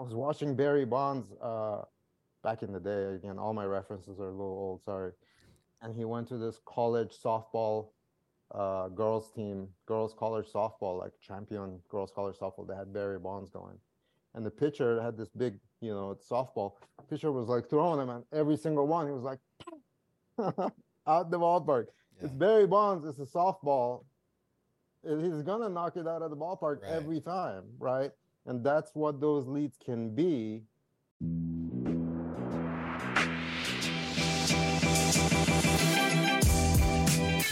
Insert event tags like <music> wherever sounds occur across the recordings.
I was watching Barry Bonds uh, back in the day. Again, all my references are a little old. Sorry. And he went to this college softball uh, girls team, girls college softball, like champion girls college softball. They had Barry Bonds going, and the pitcher had this big, you know, softball. pitcher was like throwing them, and every single one, he was like <laughs> out the ballpark. Yeah. It's Barry Bonds. It's a softball. He's gonna knock it out of the ballpark right. every time, right? And that's what those leads can be.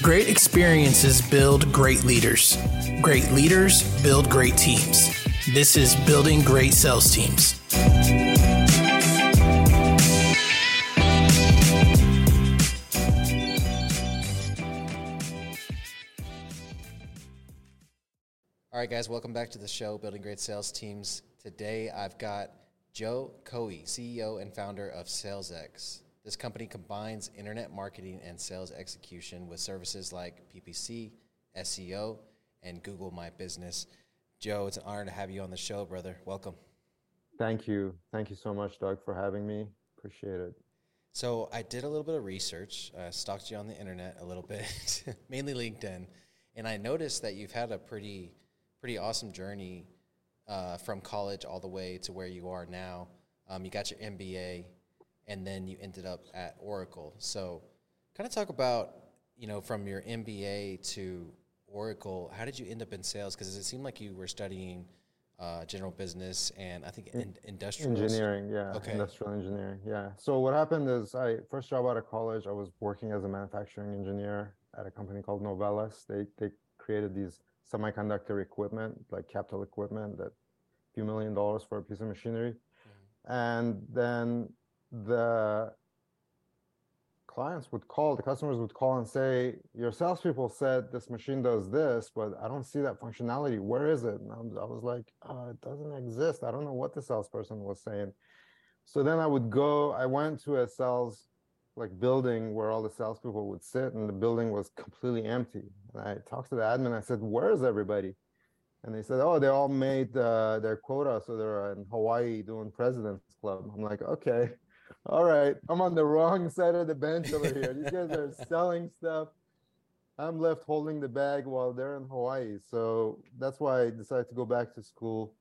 Great experiences build great leaders. Great leaders build great teams. This is Building Great Sales Teams. All right, guys, welcome back to the show, Building Great Sales Teams. Today I've got Joe Khoei, CEO and founder of SalesX. This company combines internet marketing and sales execution with services like PPC, SEO, and Google My Business. Joe, it's an honor to have you on the show, brother. Welcome. Thank you. Thank you so much, Doug, for having me. Appreciate it. So, I did a little bit of research, uh, stalked you on the internet a little bit, <laughs> mainly LinkedIn, and I noticed that you've had a pretty pretty awesome journey uh, from college all the way to where you are now. Um, you got your MBA, and then you ended up at Oracle. So, kind of talk about you know from your MBA to Oracle. How did you end up in sales? Because it seemed like you were studying uh, general business and I think in, industrial engineering. Yeah, okay. industrial engineering. Yeah. So what happened is, I first job out of college, I was working as a manufacturing engineer at a company called Novellus. They they created these semiconductor equipment, like capital equipment, that few million dollars for a piece of machinery. Mm-hmm. And then the clients would call, the customers would call and say, Your salespeople said this machine does this, but I don't see that functionality. Where is it? And I was like, oh, It doesn't exist. I don't know what the salesperson was saying. So then I would go, I went to a sales like building where all the salespeople would sit, and the building was completely empty. And I talked to the admin. I said, "Where's everybody?" And they said, "Oh, they all made uh, their quota, so they're in Hawaii doing President's Club." I'm like, "Okay, <laughs> all right. I'm on the wrong <laughs> side of the bench over here. These guys are <laughs> selling stuff. I'm left holding the bag while they're in Hawaii." So that's why I decided to go back to school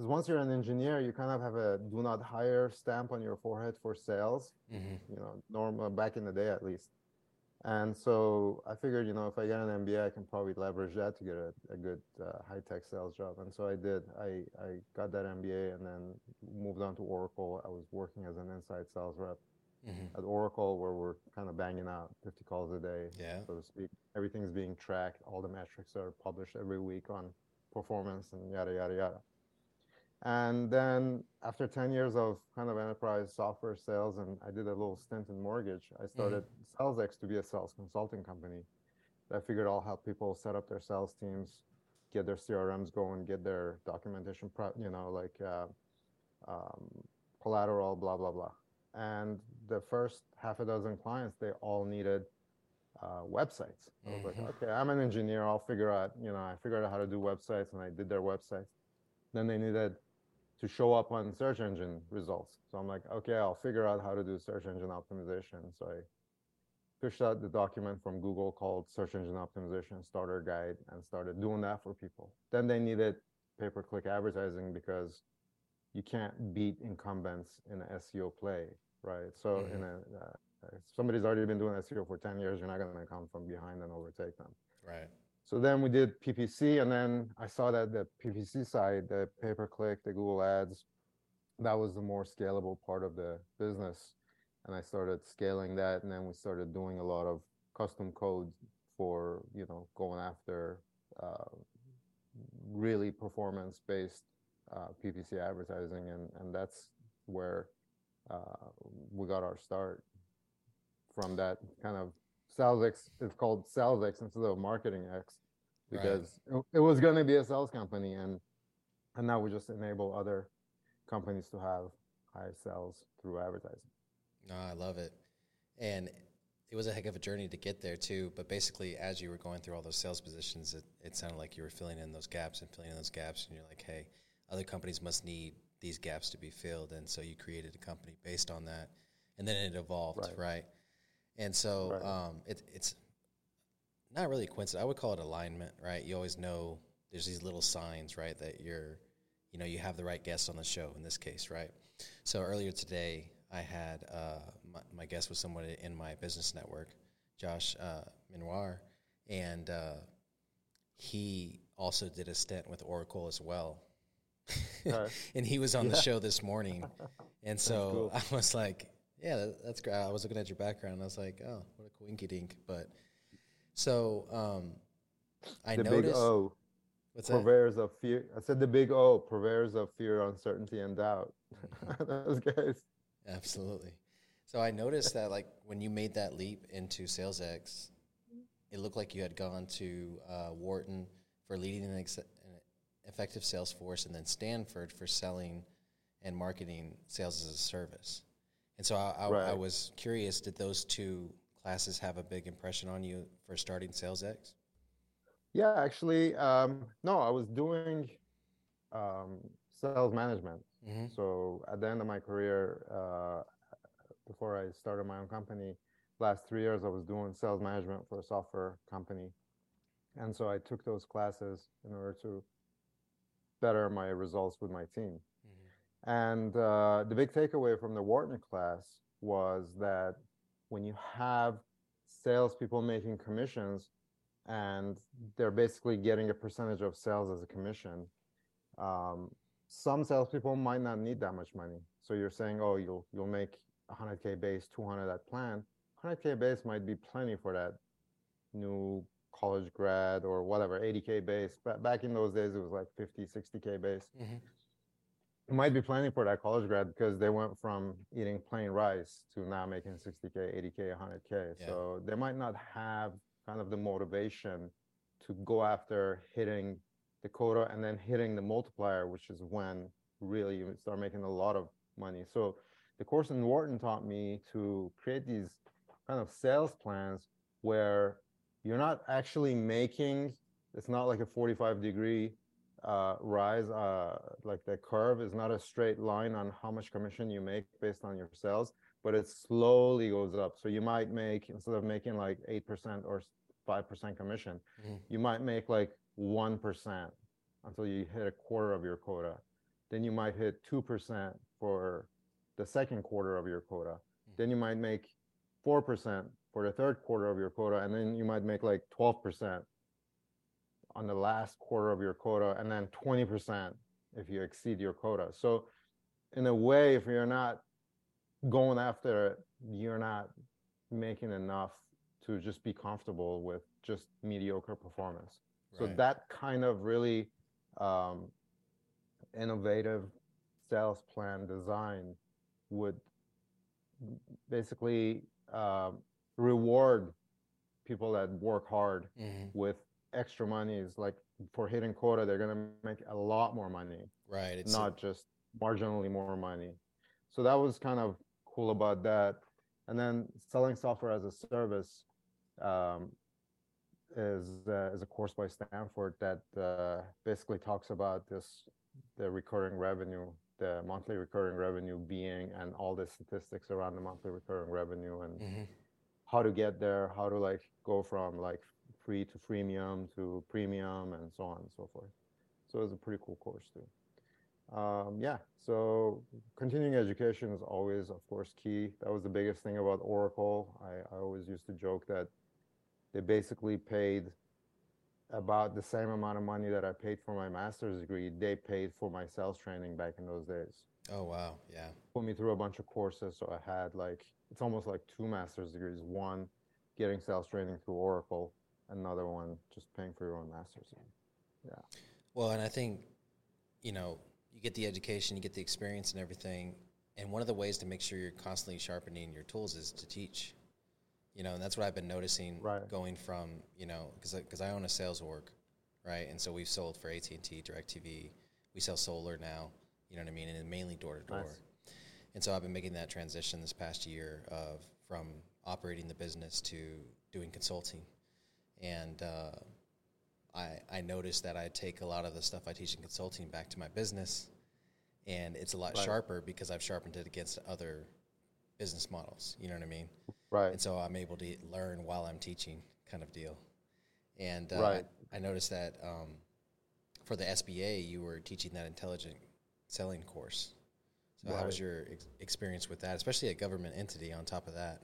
because once you're an engineer, you kind of have a do not hire stamp on your forehead for sales, mm-hmm. you know, normal back in the day at least. And so I figured, you know, if I get an MBA, I can probably leverage that to get a, a good uh, high tech sales job. And so I did. I, I got that MBA and then moved on to Oracle. I was working as an inside sales rep mm-hmm. at Oracle, where we're kind of banging out 50 calls a day, yeah. so to speak. Everything's being tracked. All the metrics are published every week on performance and yada, yada, yada. And then after 10 years of kind of enterprise software sales, and I did a little stint in mortgage, I started mm-hmm. SalesX to be a sales consulting company. I figured I'll help people set up their sales teams, get their CRMs going, get their documentation, you know, like uh, um, collateral, blah, blah, blah. And the first half a dozen clients, they all needed uh, websites. I was mm-hmm. like, okay, I'm an engineer. I'll figure out, you know, I figured out how to do websites and I did their websites. Then they needed to show up on search engine results. So I'm like, okay, I'll figure out how to do search engine optimization. So I pushed out the document from Google called Search Engine Optimization Starter Guide and started doing that for people. Then they needed pay per click advertising because you can't beat incumbents in an SEO play, right? So mm-hmm. in a uh, somebody's already been doing SEO for 10 years, you're not going to come from behind and overtake them. Right. So then we did PPC, and then I saw that the PPC side, the pay per click, the Google Ads, that was the more scalable part of the business. And I started scaling that, and then we started doing a lot of custom code for you know going after uh, really performance based uh, PPC advertising, and and that's where uh, we got our start from that kind of SalesX is called SalesX instead of Marketing X because right. it, was going to be a sales company, and and now we just enable other companies to have high sales through advertising. No, I love it, and it was a heck of a journey to get there too. But basically, as you were going through all those sales positions, it, it sounded like you were filling in those gaps and filling in those gaps, and you're like, hey, other companies must need these gaps to be filled, and so you created a company based on that, and then it evolved, right? Right. And so Right. um, it, it's not really a coincidence. I would call it alignment, right? You always know there's these little signs, right, that you're, you know, you have the right guest on the show in this case, right? So earlier today, I had uh, my, my guest was someone in my business network, Josh uh, Minoir, and uh, he also did a stint with Oracle as well. <laughs> And he was on the show this morning. <laughs> And so cool. <laughs> I was like, yeah, that, that's great. I was looking at your background. And I was like, oh, what a coinky dink. But so um, I the noticed. big O, what's that? purveyors of fear. I said the big O, purveyors of fear, uncertainty, and doubt. <laughs> Those guys. Absolutely. So I noticed that like when you made that leap into SalesX, it looked like you had gone to uh, Wharton for leading an, ex- an effective sales force, and then Stanford for selling and marketing sales as a service. And so I, I, I was curious: did those two classes have a big impression on you for starting Sales SalesX? Yeah, actually, um, no, I was doing um, sales management. Mm-hmm. So at the end of my career, uh, before I started my own company, last three years I was doing sales management for a software company, and so I took those classes in order to better my results with my team. And uh, the big takeaway from the Wharton class was that when you have salespeople making commissions and they're basically getting a percentage of sales as a commission, um, some salespeople might not need that much money. So you're saying, oh, you'll you'll make 100k base, 200 that plan. 100k base might be plenty for that new college grad or whatever, 80k base. But back in those days, it was like 50, 60k base Mm-hmm. Might be planning for that college grad because they went from eating plain rice to now making 60k 80k 100k Yeah. so they might not have kind of the motivation to go after hitting the quota and then hitting the multiplier which is when really you start making a lot of money so the course in wharton taught me to create these kind of sales plans where you're not actually making it's not like a 45 degree uh, rise, uh, like the curve is not a straight line on how much commission you make based on your sales, but it slowly goes up. So you might make instead of making like eight percent or five percent commission, Mhm. you might make like one percent until you hit a quarter of your quota. Then you might hit two percent for the second quarter of your quota. Then you might make four percent for the third quarter of your quota, and then you might make like twelve percent on the last quarter of your quota and then 20% if you exceed your quota. So in a way, if you're not going after it, you're not making enough to just be comfortable with just mediocre performance. So that kind of really um, innovative sales plan design would basically um, reward people that work hard Mm-hmm. with extra monies like for hitting quota they're going to make a lot more money Right. It's not just marginally more money so that was kind of cool about that and then selling software as a service um, is uh, is a course by stanford that uh, basically talks about this the recurring revenue the monthly recurring revenue being and all the statistics around the monthly recurring revenue and Mhm. how to get there, how to like go from like free to freemium to premium and so on and so forth. So it's a pretty cool course too. Um, yeah, so continuing education is always, of course, key. That was the biggest thing about Oracle. I, I always used to joke that they basically paid about the same amount of money that I paid for my master's degree. They paid for my sales training back in those days Oh wow. Yeah. put me through a bunch of courses. So I had like it's almost like two master's degrees. One getting sales training through Oracle, another one just paying for your own master's. degree. Well, and I think, you know, you get the education, you get the experience and everything. And one of the ways to make sure you're constantly sharpening your tools is to teach. You know, and that's what I've been noticing Right. going from, you know, because because I own a sales org, right? And so we've sold for AT&T, DirecTV. We sell solar now, you know what I mean? And mainly door to door. Nice. And so I've been making that transition this past year of from operating the business to doing consulting. And uh, I, I noticed that I take a lot of the stuff I teach in consulting back to my business. and it's a lot Right. sharper because I've sharpened it against other business models. You know what I mean? Right. And so I'm able to learn while I'm teaching, kind of deal. And uh, Right. I, I noticed that um, for the SBA, you were teaching that intelligent selling course. So how was your ex- experience with that, especially a government entity on top of that?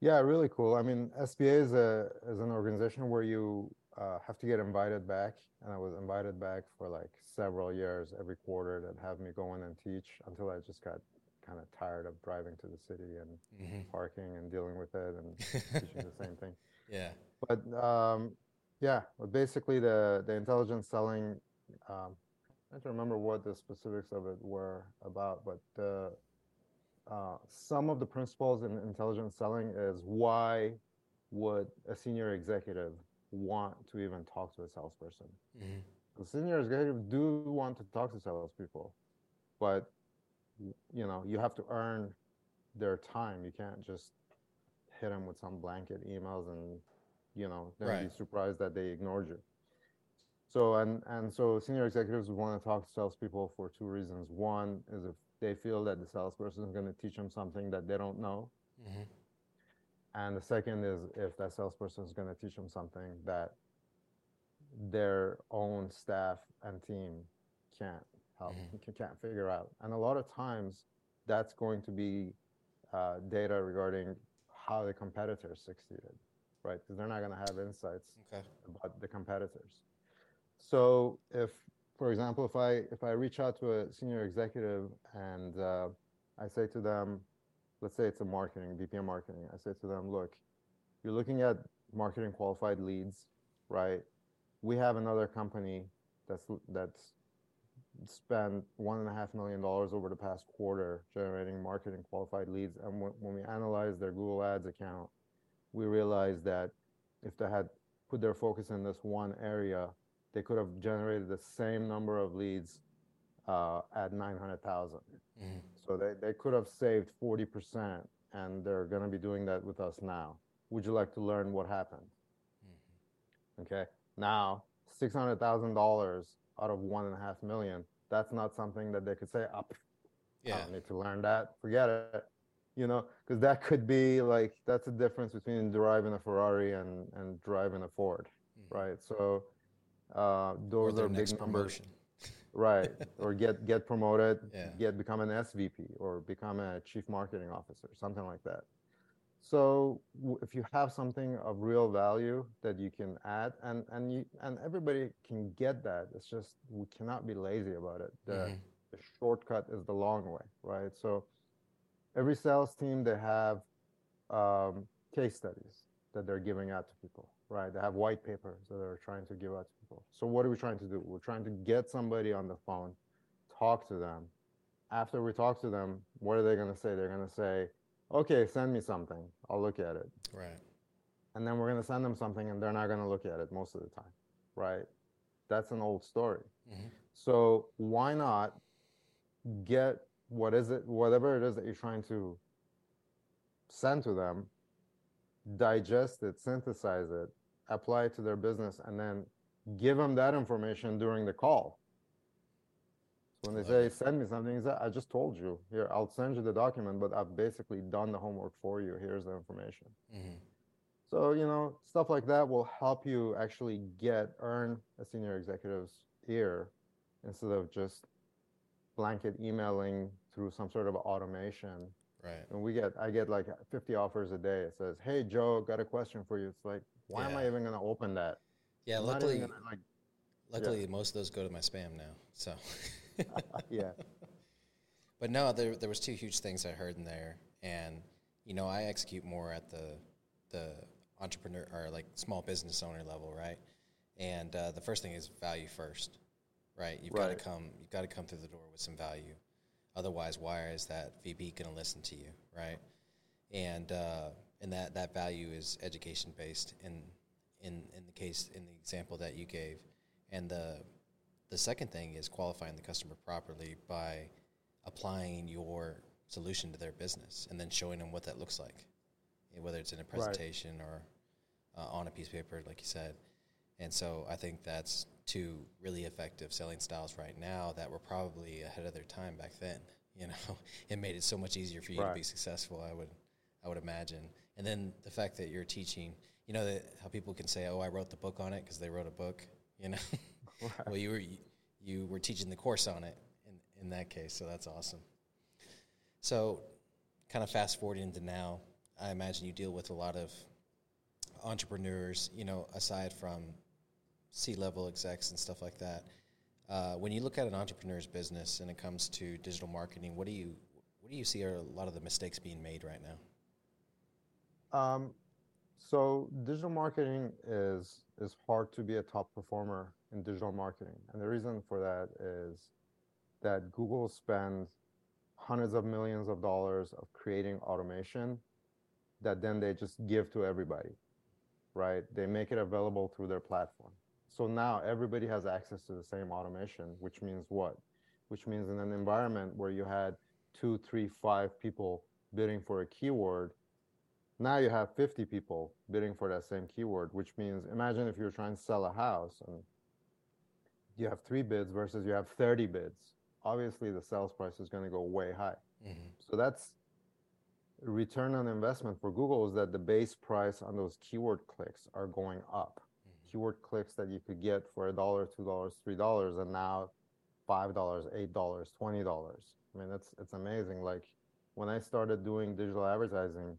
Yeah, really cool. I mean, SBA is a is an organization where you uh, have to get invited back, and I was invited back for like several years. Every quarter, they'd have me go in and teach until I just got kind of tired of driving to the city and Mm-hmm. parking and dealing with it and <laughs> teaching the same thing. Yeah. But um, yeah, but basically the the intelligent selling. Um, I to remember what the specifics of it were about, but the uh, some of the principles in intelligent selling is why would a senior executive want to even talk to a salesperson? hmm The senior executives do want to talk to salespeople, but you know you have to earn their time. You can't just hit them with some blanket emails and you know then be surprised that they ignored you. So and and so senior executives want to talk to salespeople for two reasons. One is if they feel that the salesperson is going to teach them something that they don't know, hmm and the second is if that salesperson is going to teach them something that their own staff and team can't help, Mhm. can't figure out. And a lot of times that's going to be uh, data regarding how the competitors succeeded, right? Because they're not going to have insights Okay. about the competitors. So if, for example, if I if I reach out to a senior executive and uh, I say to them, let's say it's a marketing of marketing, I say to them, look, you're looking at marketing qualified leads, right? We have another company that's that's spent one and a half million dollars over the past quarter generating marketing qualified leads, and when, when we analyze their Google Ads account, we realized that if they had put their focus in this one area, they could have generated the same number of leads uh, at 900,000. hmm So they, they could have saved 40%, and they're going to be doing that with us now. Would you like to learn what happened? Okay. Now, $600,000 out of one and a half million, that's not something that they could say, oh, pff, I Yeah. don't need to learn that. Forget it. You know, because that could be like that's the difference between driving a Ferrari and and driving a Ford, Mhm. right? So uh, those their are big next numbers, promotion. Right? or get get promoted, <laughs> Yeah. get become an SVP or become a chief marketing officer, something like that. So w- if you have something of real value that you can add, and and you and everybody can get that, it's just we cannot be lazy about it. The Mhm. the shortcut is the long way, right? So every sales team they have um, case studies that they're giving out to people, right? They have white papers that they're trying to give out to people. So what are we trying to do? We're trying to get somebody on the phone, talk to them. After we talk to them, what are they going to say? They're going to say, "Okay, send me something. I'll look at it." Right. and then we're going to send them something and they're not going to look at it most of the time right that's an old story Mhm. so why not get what is it whatever it is that you're trying to send to them digest it synthesize it apply it to their business and then give them that information during the call so when they say send me something say, i just told you here i'll send you the document but i've basically done the homework for you here's the information Mhm. so, you know, stuff like that will help you actually get, earn a senior executive's ear instead of just blanket emailing through some sort of automation. Right. And we get, I get like 50 offers a day. It says, Hey, Joe, got a question for you. It's like, why am I even going to open that? Yeah. I'm Luckily, gonna, like, luckily, most of those go to my spam now. So. <laughs> yeah. <laughs> But no, there there was two huge things I heard in there, and you know I execute more at the the entrepreneur or like small business owner level, right? And uh, the first thing is value first, right? You've got to come you've got to come through the door with some value, otherwise, why is that VP going to listen to you, right? And uh, and that that value is education based in in in the case in the example that you gave, and the the second thing is qualifying the customer properly by applying your solution to their business and then showing them what that looks like, whether it's in a presentation or uh, on a piece of paper, like you said. And so I think that's two really effective selling styles right now that were probably ahead of their time back then. You know, <laughs> it made it so much easier for you right. to be successful. I would, I would imagine. And then the fact that you're teaching, you know, that how people can say, "Oh, I wrote the book on it" because they wrote a book. You know, <laughs> right. well, you were you, you were teaching the course on it in in that case, so that's awesome. So, kind of fast forwarding into now, I imagine you deal with a lot of entrepreneurs. You know, aside from C level execs and stuff like that. Uh, when you look at an entrepreneur's business and it comes to digital marketing, what do you what do you see are a lot of the mistakes being made right now? Um, so digital marketing is is hard to be a top performer in digital marketing, and the reason for that is that Google spends hundreds of millions of dollars of creating automation that then they just give to everybody, right? They make it available through their platform. So now everybody has access to the same automation, which means what? Which means in an environment where you had two, three, five people bidding for a keyword, now you have 50 people bidding for that same keyword, which means imagine if you're trying to sell a house and you have three bids versus you have 30 bids. Obviously, the sales price is going to go way high. Mm-hmm. So that's return on investment for Google is that the base price on those keyword clicks are going up keyword clicks that you could get for a dollar, two dollars, three dollars, and now five dollars, eight dollars, twenty dollars. I mean, it's it's amazing. Like when I started doing digital advertising,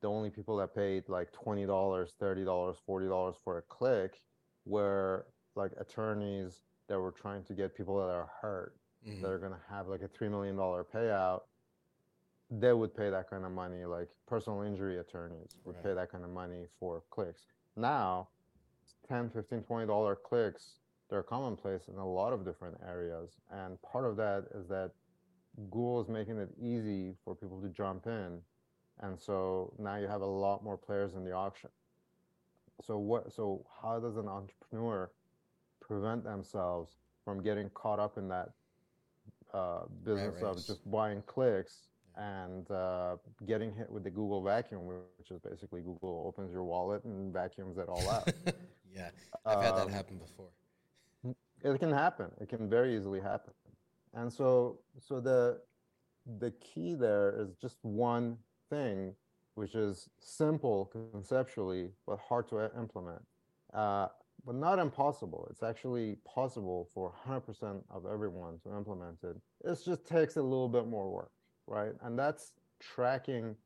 the only people that paid like twenty dollars, thirty dollars, forty dollars for a click were like attorneys that were trying to get people that are hurt, mm-hmm. that are gonna have like a three million dollar payout. They would pay that kind of money, like personal injury attorneys would right. pay that kind of money for clicks. Now 10 15 20 dollar clicks they're commonplace in a lot of different areas and part of that is that google is making it easy for people to jump in and so now you have a lot more players in the auction so what so how does an entrepreneur prevent themselves from getting caught up in that uh, business of just buying clicks and uh, getting hit with the Google vacuum, which is basically Google opens your wallet and vacuums it all out. <laughs> Yeah, I've had that um, happen before. It can happen. It can very easily happen. And so, so the the key there is just one thing, which is simple conceptually, but hard to implement. Uh, but not impossible. It's actually possible for 100% of everyone to implement it. It just takes a little bit more work, right? And that's tracking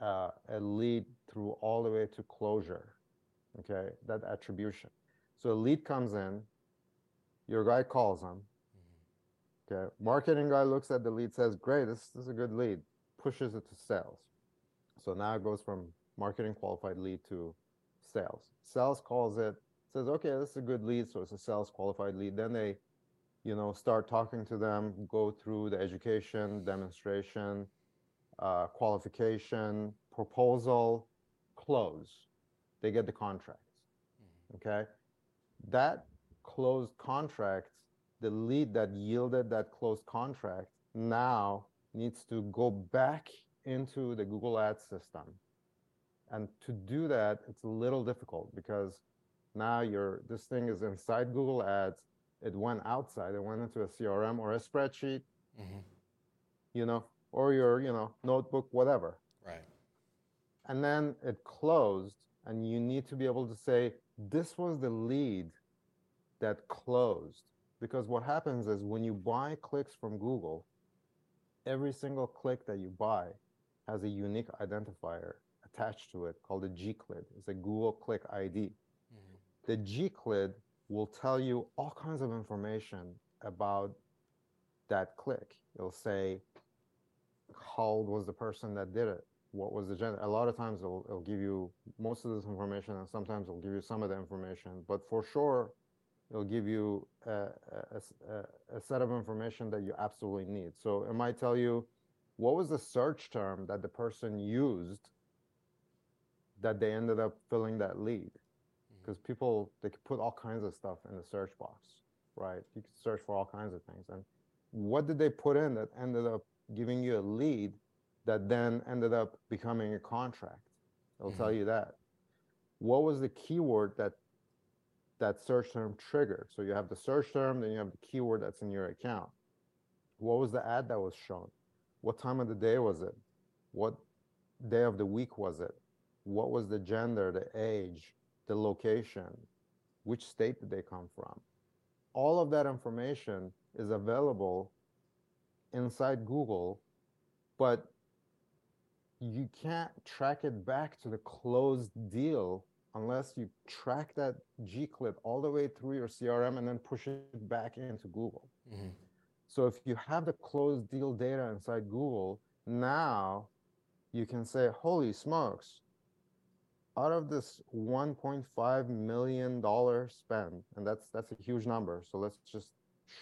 uh, a lead through all the way to closure okay, that attribution. So a lead comes in, your guy calls them, mm-hmm. okay, marketing guy looks at the lead, says, great, this, this is a good lead, pushes it to sales. So now it goes from marketing qualified lead to sales. Sales calls it, says, okay, this is a good lead, so it's a sales qualified lead. Then they, you know, start talking to them, go through the education, demonstration, uh, qualification, proposal, close they get the contracts. Mm-hmm. Okay. That closed contract, the lead that yielded that closed contract now needs to go back into the Google Ads system. And to do that, it's a little difficult because now your this thing is inside Google Ads. It went outside. It went into a CRM or a spreadsheet, mm-hmm. you know, or your you know notebook, whatever. Right. And then it closed, and you need to be able to say this was the lead that closed because what happens is when you buy clicks from google every single click that you buy has a unique identifier attached to it called a gclid it's a google click id mm-hmm. the gclid will tell you all kinds of information about that click it'll say how old was the person that did it what was the gender. A lot of times it'll, it'll give you most of this information, and sometimes it'll give you some of the information. But for sure, it'll give you a, a, a, set of information that you absolutely need. So it might tell you what was the search term that the person used that they ended up filling that lead. Because mm-hmm. people they could put all kinds of stuff in the search box, right? You could search for all kinds of things. And what did they put in that ended up giving you a lead that then ended up becoming a contract. It'll mm-hmm. tell you that. What was the keyword that that search term triggered. So you have the search term, then you have the keyword that's in your account. What was the ad that was shown? What time of the day was it? What day of the week was it? What was the gender, the age, the location? Which state did they come from? All of that information is available inside Google, but you can't track it back to the closed deal unless you track that gclid all the way through your CRM and then push it back into Google. Mm-hmm. So if you have the closed deal data inside Google, now you can say, holy smokes, out of this 1.5 million dollar spend, and that's that's a huge number. So let's just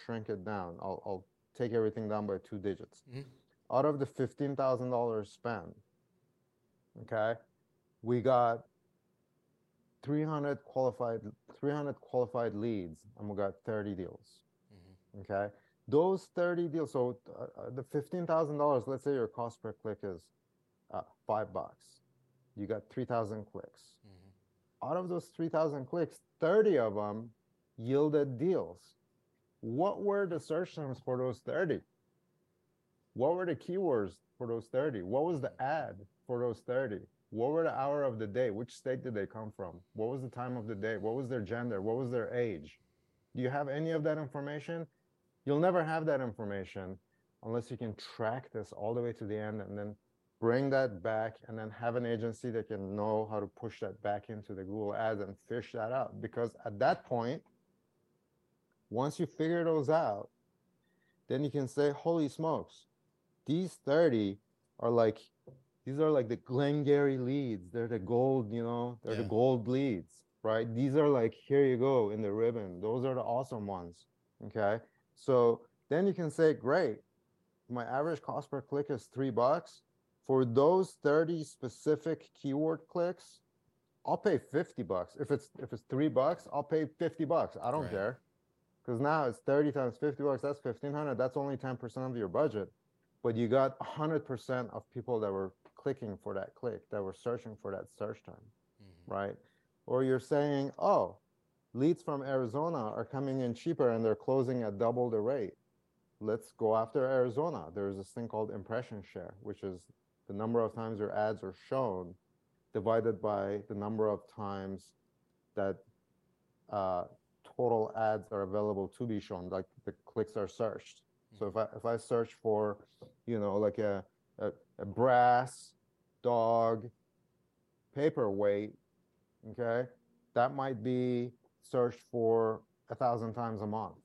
shrink it down. I'll, I'll take everything down by two digits. Mm-hmm. Out of the $15,000 spend, okay, we got 300 qualified 300 qualified leads and we got 30 deals mm-hmm. okay those 30 deals so uh, the $15000 let's say your cost per click is uh, five bucks. You got 3000 clicks. Mm-hmm. out of those 3000 clicks 30 of them yielded deals. What were the search terms for those 30 what were the keywords for those 30 what was the ad for those 30 what were the hour of the day? Which state did they come from? What was the time of the day? What was their gender? What was their age? Do you have any of that information you'll never have that information unless you can track this all the way to the end and then bring that back and then have an agency that can know how to push that back into the google ads and fish that out because at that point once you figure those out then you can say holy smokes these 30 are like these are like the Glengarry leads. They're the gold, you know, they're yeah. the gold leads, right? These are like, here you go in the ribbon. Those are the awesome ones. Okay. So then you can say, great, my average cost per click is three bucks. For those 30 specific keyword clicks, I'll pay 50 bucks. If it's if it's three bucks, I'll pay 50 bucks. I don't right. care. Because now it's 30 times 50 bucks, that's 1500. That's only 10% of your budget. But you got 100% of people that were clicking for that click, that were searching for that search term, mm-hmm. right? Or you're saying, oh, leads from Arizona are coming in cheaper and they're closing at double the rate. Let's go after Arizona. There's this thing called impression share, which is the number of times your ads are shown divided by the number of times that uh, total ads are available to be shown, like the clicks are searched. Mm-hmm. So if I if I search for, you know, like a a, a brass dog paperweight, okay, that might be searched for a thousand times a month.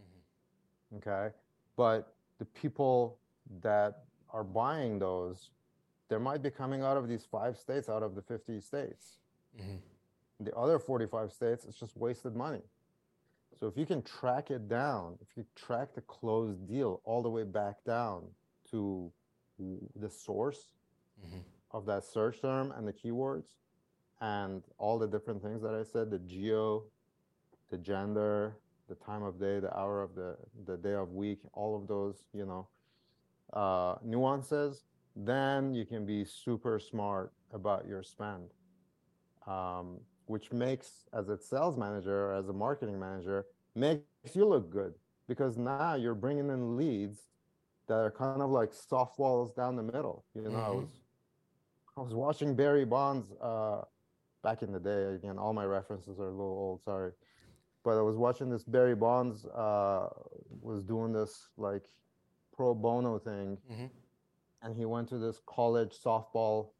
Mm-hmm. Okay. But the people that are buying those, they might be coming out of these five states out of the 50 states. Mm-hmm. The other 45 states, it's just wasted money. So if you can track it down, if you track the closed deal all the way back down to the source mm-hmm. of that search term and the keywords and all the different things that I said, the geo, the gender, the time of day, the hour of the, the day of week, all of those, you know, uh, nuances, then you can be super smart about your spend. Um, which makes, as a sales manager or as a marketing manager, makes you look good because now you're bringing in leads that are kind of like soft walls down the middle. You know, mm-hmm. I was I was watching Barry Bonds uh, back in the day. Again, all my references are a little old. Sorry, but I was watching this Barry Bonds uh, was doing this like pro bono thing, mm-hmm. and he went to this college softball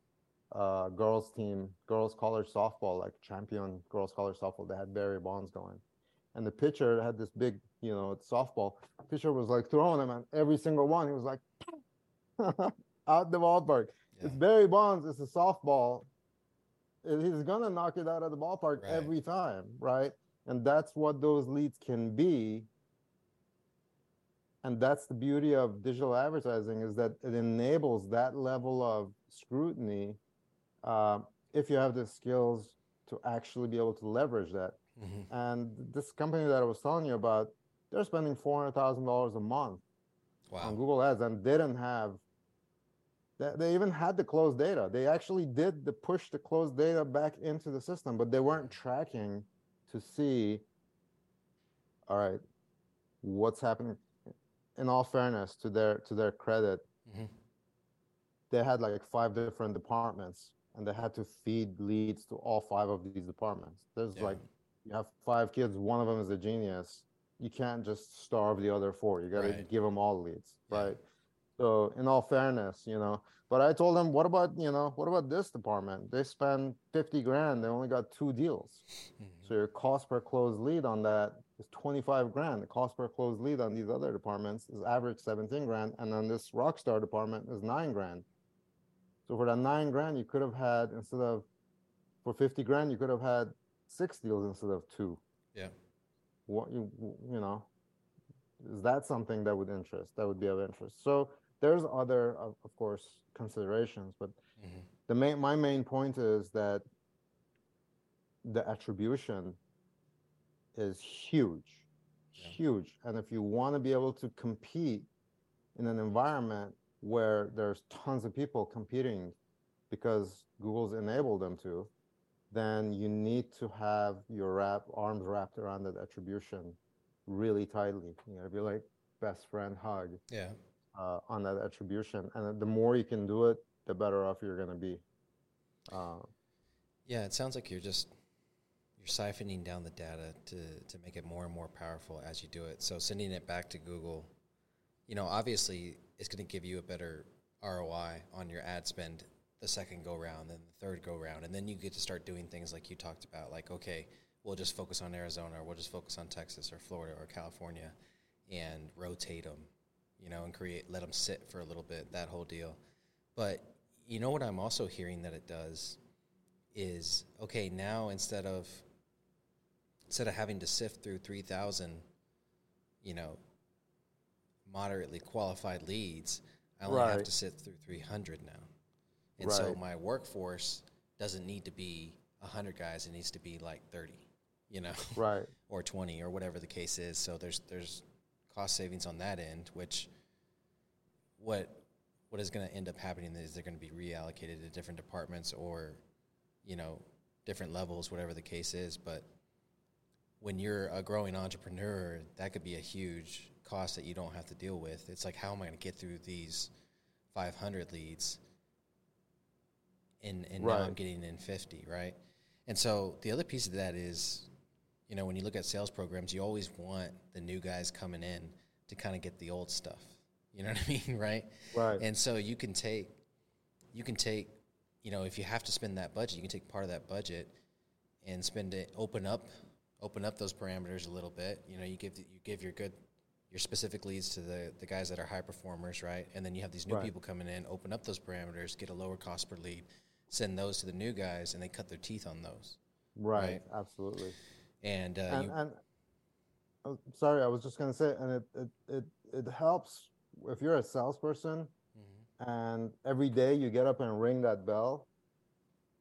uh, girls team, girls college softball, like champion girls college softball. They had Barry Bonds going, and the pitcher had this big, you know, softball. Pitcher was like throwing them, and every single one, he was like <laughs> out the ballpark. Yeah. It's Barry Bonds. It's a softball. He's gonna knock it out of the ballpark right. every time, right? And that's what those leads can be. And that's the beauty of digital advertising is that it enables that level of scrutiny uh, if you have the skills to actually be able to leverage that Mm-hmm. And this company that I was telling you about, they're spending four hundred thousand dollars a month wow. on Google Ads, and didn't have. They, they even had the closed data. They actually did the push the closed data back into the system, but they weren't tracking to see all right what's happening in all fairness to their to their credit Mhm. they had like five different departments and they had to feed leads to all five of these departments there's Yeah. like you have five kids one of them is a genius you can't just starve the other four you got to Right. give them all leads Yeah. right so in all fairness you know but i told them what about you know what about this department they spend 50 grand they only got two deals Mhm. so your cost per closed lead on that is 25 grand. The cost per closed lead on these other departments is average 17 grand. And then this Rockstar department is nine grand. So for that nine grand, you could have had instead of for 50 grand, you could have had six deals instead of two. Yeah. What you you know, is that something that would interest that would be of interest? So there's other of, of course considerations, but Mhm. the main my main point is that the attribution is huge Yeah. huge and if you want to be able to compete in an environment where there's tons of people competing because google's enabled them to then you need to have your wrap arms wrapped around that attribution really tightly you gotta be like best friend hug Yeah. Uh, on that attribution. And the more you can do it the better off you're going to be. Uh, Yeah, it sounds like you're just you're siphoning down the data to to make it more and more powerful as you do it. So sending it back to Google, you know, obviously it's going to give you a better ROI on your ad spend the second go round, then the third go round, and then you get to start doing things like you talked about, like okay, we'll just focus on Arizona, or we'll just focus on Texas or Florida or California, and rotate them, you know, and create let them sit for a little bit, that whole deal. But you know what I'm also hearing that it does is okay now instead of instead of having to sift through 3000 you know moderately qualified leads i only have to sift through 300 now. And so my workforce doesn't need to be 100 guys it needs to be like 30 you know? Right. <laughs> Or 20 or whatever the case is. So there's there's cost savings on that end which what what is going to end up happening is they're going to be reallocated to different departments or you know different levels whatever the case is. But when you're a growing entrepreneur that could be a huge cost that you don't have to deal with. It's like how am i going to get through these 500 leads and and now i'm getting in 50 right? And so the other piece of that is you know when you look at sales programs you always want the new guys coming in to kind of get the old stuff you know <laughs> what i mean right right and so you can take, you can take, you know, if you have to spend that budget, you can take part of that budget and spend it, open up, open up those parameters a little bit. You know, you give you give your good, your specific leads to the the guys that are high performers, right? And then you have these new Right. people coming in, open up those parameters, get a lower cost per lead, send those to the new guys, and they cut their teeth on those. right, right. absolutely And, uh, and, you, and oh, sorry i was just going to say and it, it it it helps if you're a salesperson Mhm. and every day you get up and ring that bell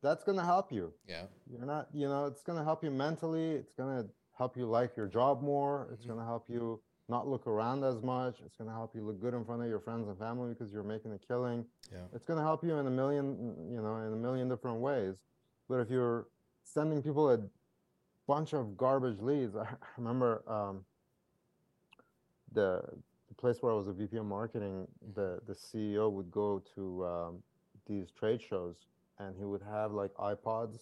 that's going to help you. Yeah, you're not you know it's going to help you mentally it's going to help you like your job more it's Mhm. going to help you not look around as much it's going to help you look good in front of your friends and family because you're making a killing. Yeah, it's going to help you in a million you know in a million different ways. But if you're sending people a bunch of garbage leads <laughs> i remember um, the, the place where i was a vp of marketing the the ceo would go to um, these trade shows and he would have like ipods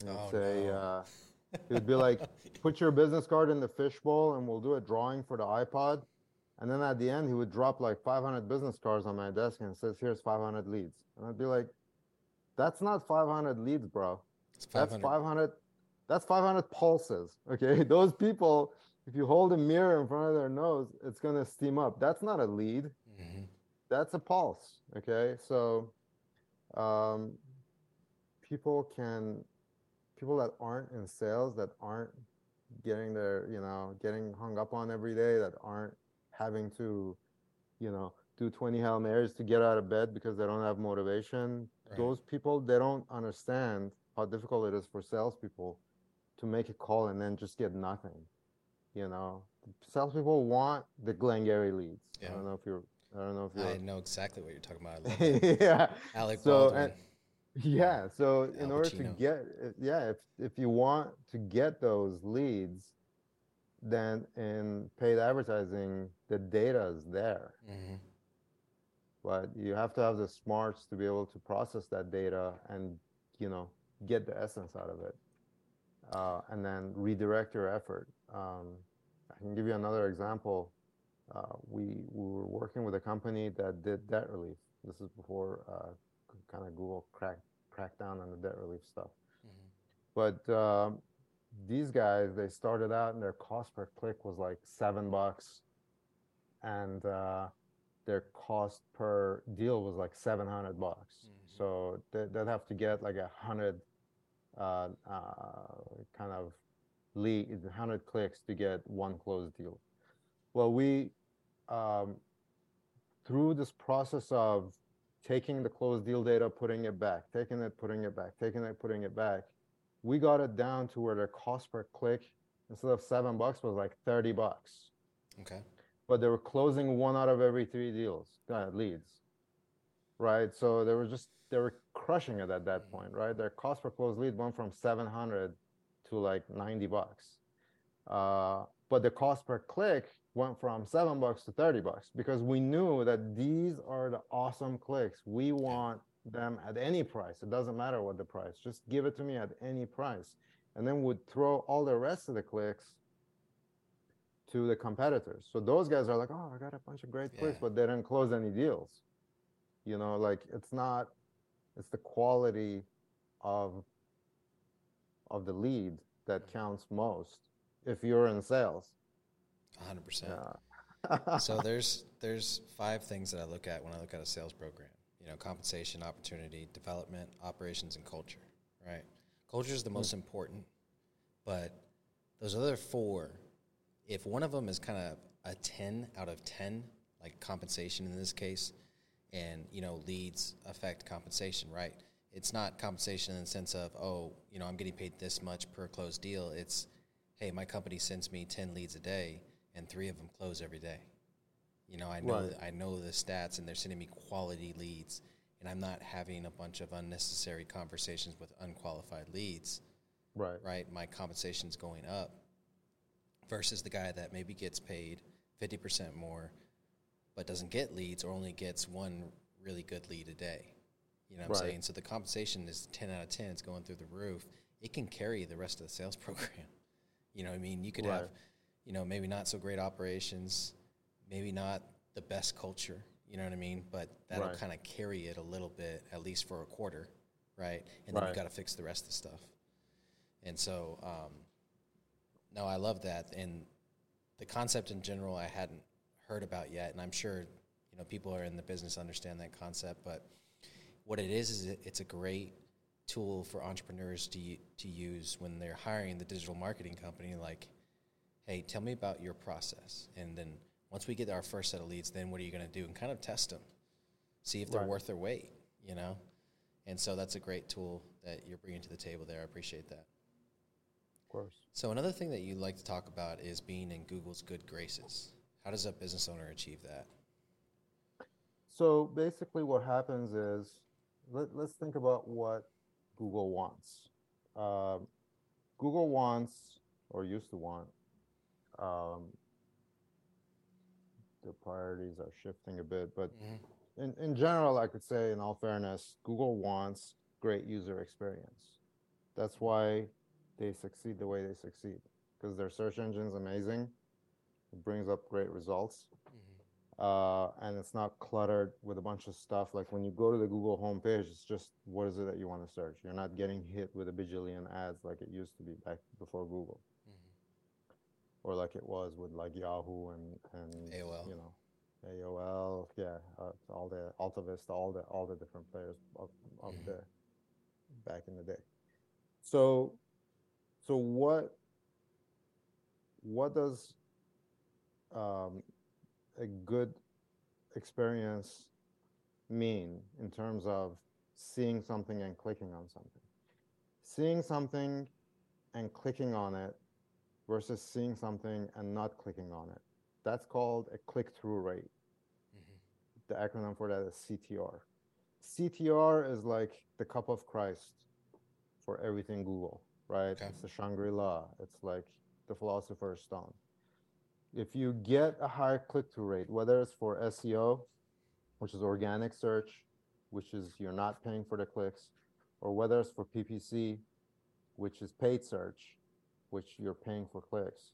and he'd Oh, say no. uh, he would be <laughs> like put your business card in the fishbowl and we'll do a drawing for the ipod and then at the end, he would drop like 500 business cards on my desk and says, "Here's 500 leads." And I'd be like, "That's not 500 leads, bro. it's That's 500. 500. That's 500 pulses. Okay, <laughs> those people, if you hold a mirror in front of their nose, it's gonna steam up. That's not a lead. Mhm. That's a pulse. Okay, so um, people can, people that aren't in sales, that aren't getting their, you know, getting hung up on every day, that aren't having to, you know, do 20 Hail Marys to get out of bed because they don't have motivation. Right. Those people, they don't understand how difficult it is for salespeople to make a call and then just get nothing. You know, salespeople want the Glengarry leads. Yeah. I don't know if you're, I don't know if you're, know exactly what you're talking about. I <laughs> yeah. Alec So, Baldwin. Yeah. So in Al order to get, yeah, if if you want to get those leads, then in paid advertising, the data is there. hmm but you have to have the smarts to be able to process that data and you know get the essence out of it uh, and then redirect your effort. Um, i can give you another example. Uh, we, we were working with a company that did debt relief. This is before uh, kind of google cracked cracked down on the debt relief stuff. Hmm but um, these guys they started out and their cost per click was like seven bucks. And uh, their cost per deal was like 700 bucks. Mhm. so they, they'd have to get like a hundred uh, uh, kind of lead 100 clicks to get one closed deal. Well we um, through this process of taking the closed deal data putting it back taking it putting it back taking it putting it back we got it down to where their cost per click instead of seven bucks was like 30 bucks. Okay. but they were closing one out of every three deals uh, leads right? So they were just they were crushing it at that point right? Their cost per closed lead went from 700 to like 90 bucks. Uh, but the cost per click went from seven bucks to 30 bucks because we knew that these are the awesome clicks. We want them at any price. It doesn't matter what the price. Just give it to me at any price. And then would throw all the rest of the clicks to the competitors. So those guys are like, oh, I got a bunch of great clicks, Yeah. but they didn't close any deals. You know, like it's not, it's the quality of of the lead that mm-hmm. counts most if you're in sales. hundred percent. Yeah. <laughs> so <laughs> there's there's five things that I look at when I look at a sales program. You know, compensation, opportunity, development, operations, and culture. Right. Culture is the most mm. important, but those other four, if one of them is kind of a ten out of ten, like compensation in this case, and you know leads affect compensation, right? It's not compensation in the sense of oh, you know, I'm getting paid this much per closed deal. It's hey, my company sends me ten leads a day, and three of them close every day. You know, I know Right. I know the stats, and they're sending me quality leads, and I'm not having a bunch of unnecessary conversations with unqualified leads. right. Right, my compensation's going up versus the guy that maybe gets paid fifty percent more, but doesn't get leads or only gets one really good lead a day. You know what I'm Right. saying? So the compensation is ten out of ten. It's going through the roof. It can carry the rest of the sales <laughs> program. You know what I mean? You could have, you know, maybe not so great operations, maybe not the best culture. You know what I mean? But that'll Right. kind of carry it a little bit, at least for a quarter, right? And then you've got to fix the rest of the stuff. And so, um, no, I love that. And the concept in general, I hadn't heard about yet. And I'm sure, you know, people are in the business understand that concept. But what it is, is it, it's a great tool for entrepreneurs to, to use when they're hiring the digital marketing company. Like, hey, tell me about your process. And then once we get our first set of leads, then what are you going to do? And kind of test them, see if they're Right. worth their weight, you know? And so that's a great tool that you're bringing to the table there. I appreciate that. Of course. So another thing that you like to talk about is being in Google's good graces. How does a business owner achieve that? So basically, what happens is let, let's think about what Google wants. Um, Google wants, or used to want, um, the priorities are shifting a bit, but in, in general, I could say, in all fairness, Google wants great user experience. That's why they succeed the way they succeed, because their search engine is amazing. It brings up great results uh, and it's not cluttered with a bunch of stuff. Like when you go to the Google homepage, it's just what is it that you want to search. You're not getting hit with a bajillion ads like it used to be back before Google, or like it was with like Yahoo and and AOL. You know, AOL. Yeah, uh, all the AltaVista, all the all the different players of up Mhm. there back in the day. So, so what what does um, a good experience mean in terms of seeing something and clicking on something? Seeing something and clicking on it versus seeing something and not clicking on it. That's called a click through rate. The acronym for that is CTR. CTR is like the cup of Christ for everything Google, right? Okay. It's the Shangri La. It's like the Philosopher's Stone. If you get a higher click through rate, whether it's for SEO, which is organic search, which is you're not paying for the clicks, or whether it's for PPC, which is paid search, which you're paying for clicks,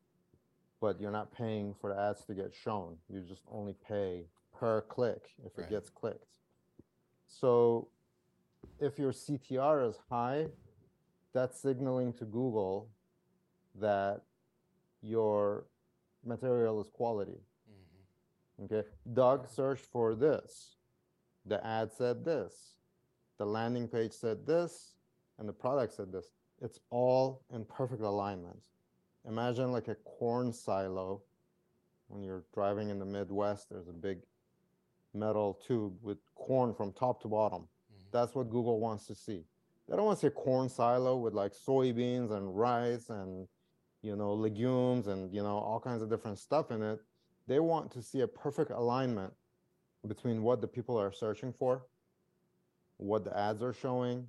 but you're not paying for the ads to get shown. You just only pay per click if Right. it gets clicked. So if your CTR is high, that's signaling to Google that your material is quality. Mhm. Okay. Doug searched for this. The ad said this. The landing page said this. And the product said this. It's all in perfect alignment. Imagine like a corn silo. When you're driving in the Midwest, there's a big metal tube with corn from top to bottom. Mhm. That's what Google wants to see. They don't want to see a corn silo with like soybeans and rice and you know legumes and you know all kinds of different stuff in it. They want to see a perfect alignment between what the people are searching for, what the ads are showing,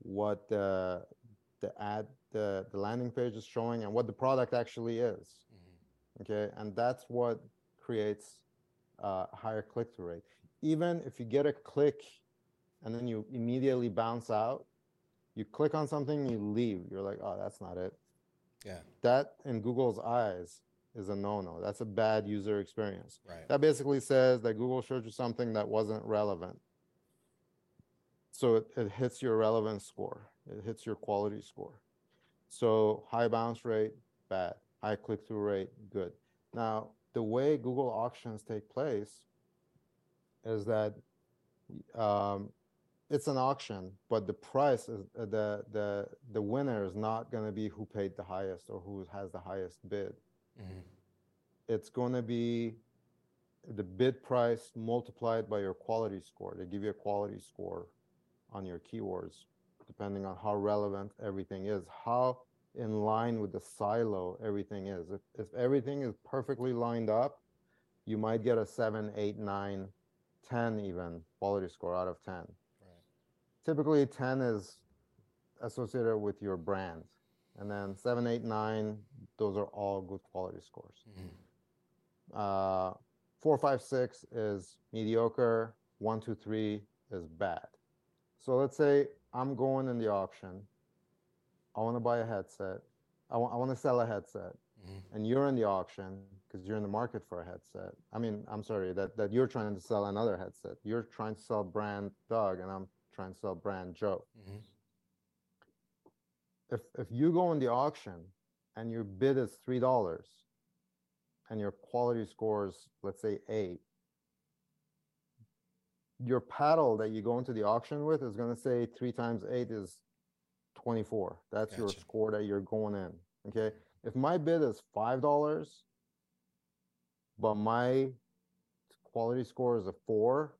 what the the ad the, the landing page is showing and what the product actually is Mhm. okay and that's what creates uh, a higher click-through rate even if you get a click and then you immediately bounce out you click on something you leave you're like oh that's not it Yeah. that in google's eyes is a no-no. That's a bad user experience. Right. that basically says that google showed you something that wasn't relevant. So it, it hits your relevance score. It hits your quality score. So high bounce rate bad. High click-through rate good. Now the way google auctions take place is that um, it's an auction but the price is uh, the the the winner is not going to be who paid the highest or who has the highest bid Mhm. it's going to be the bid price multiplied by your quality score. They give you a quality score on your keywords, depending on how relevant everything is, how in line with the silo everything is. If, if everything is perfectly lined up, you might get a 7, 8, 9, 10 even quality score out of 10. Typically, 10 is associated with your brand. And then 7, 8, 9, those are all good quality scores Mhm. uh, four, five, six is mediocre. One, two, three is bad. So let's say I'm going in the auction. I want to buy a headset. I want, to sell a headset, Mhm. and you're in the auction because you're in the market for a headset. I mean, I'm sorry that that you're trying to sell another headset. You're trying to sell brand Doug, and I'm sell brand Joe. Mhm. if if you go in the auction and your bid is three dollars and your quality scores let's say eight your paddle that you go into the auction with is going to say three times eight is 24 that's your score that you're going in okay if my bid is five dollars but my quality score is a four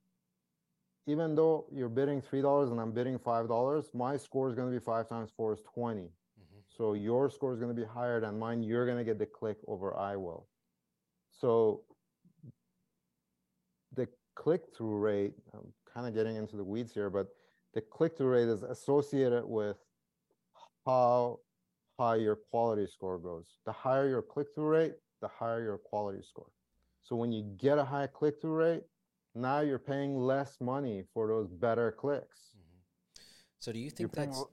even though you're bidding three dollars and i'm bidding five dollars my score is going to be five times four is 20 Mhm. so your score is going to be higher than mine. You're going to get the click over I will. So the click through rate, I'm kind of getting into the weeds here, but the click through rate is associated with how high your quality score goes. The higher your click through rate, the higher your quality score. So when you get a high click through rate, now you're paying less money for those better clicks. Mhm. So do you You're think paying that's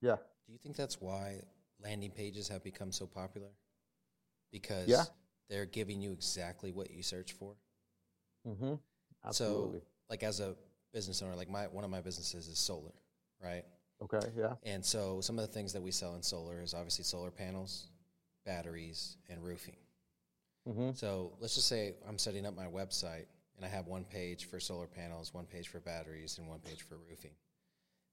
yeah. do you think that's why landing pages have become so popular? Because Yeah. they're giving you exactly what you search for. Mm-hmm. Absolutely. So, like as a business owner, like my one of my businesses is solar, right? okay. Yeah. And so some of the things that we sell in solar is obviously solar panels, batteries, and roofing. Mm-hmm. So let's just say I'm setting up my website and I have one page for solar panels, one page for batteries, and one page for roofing.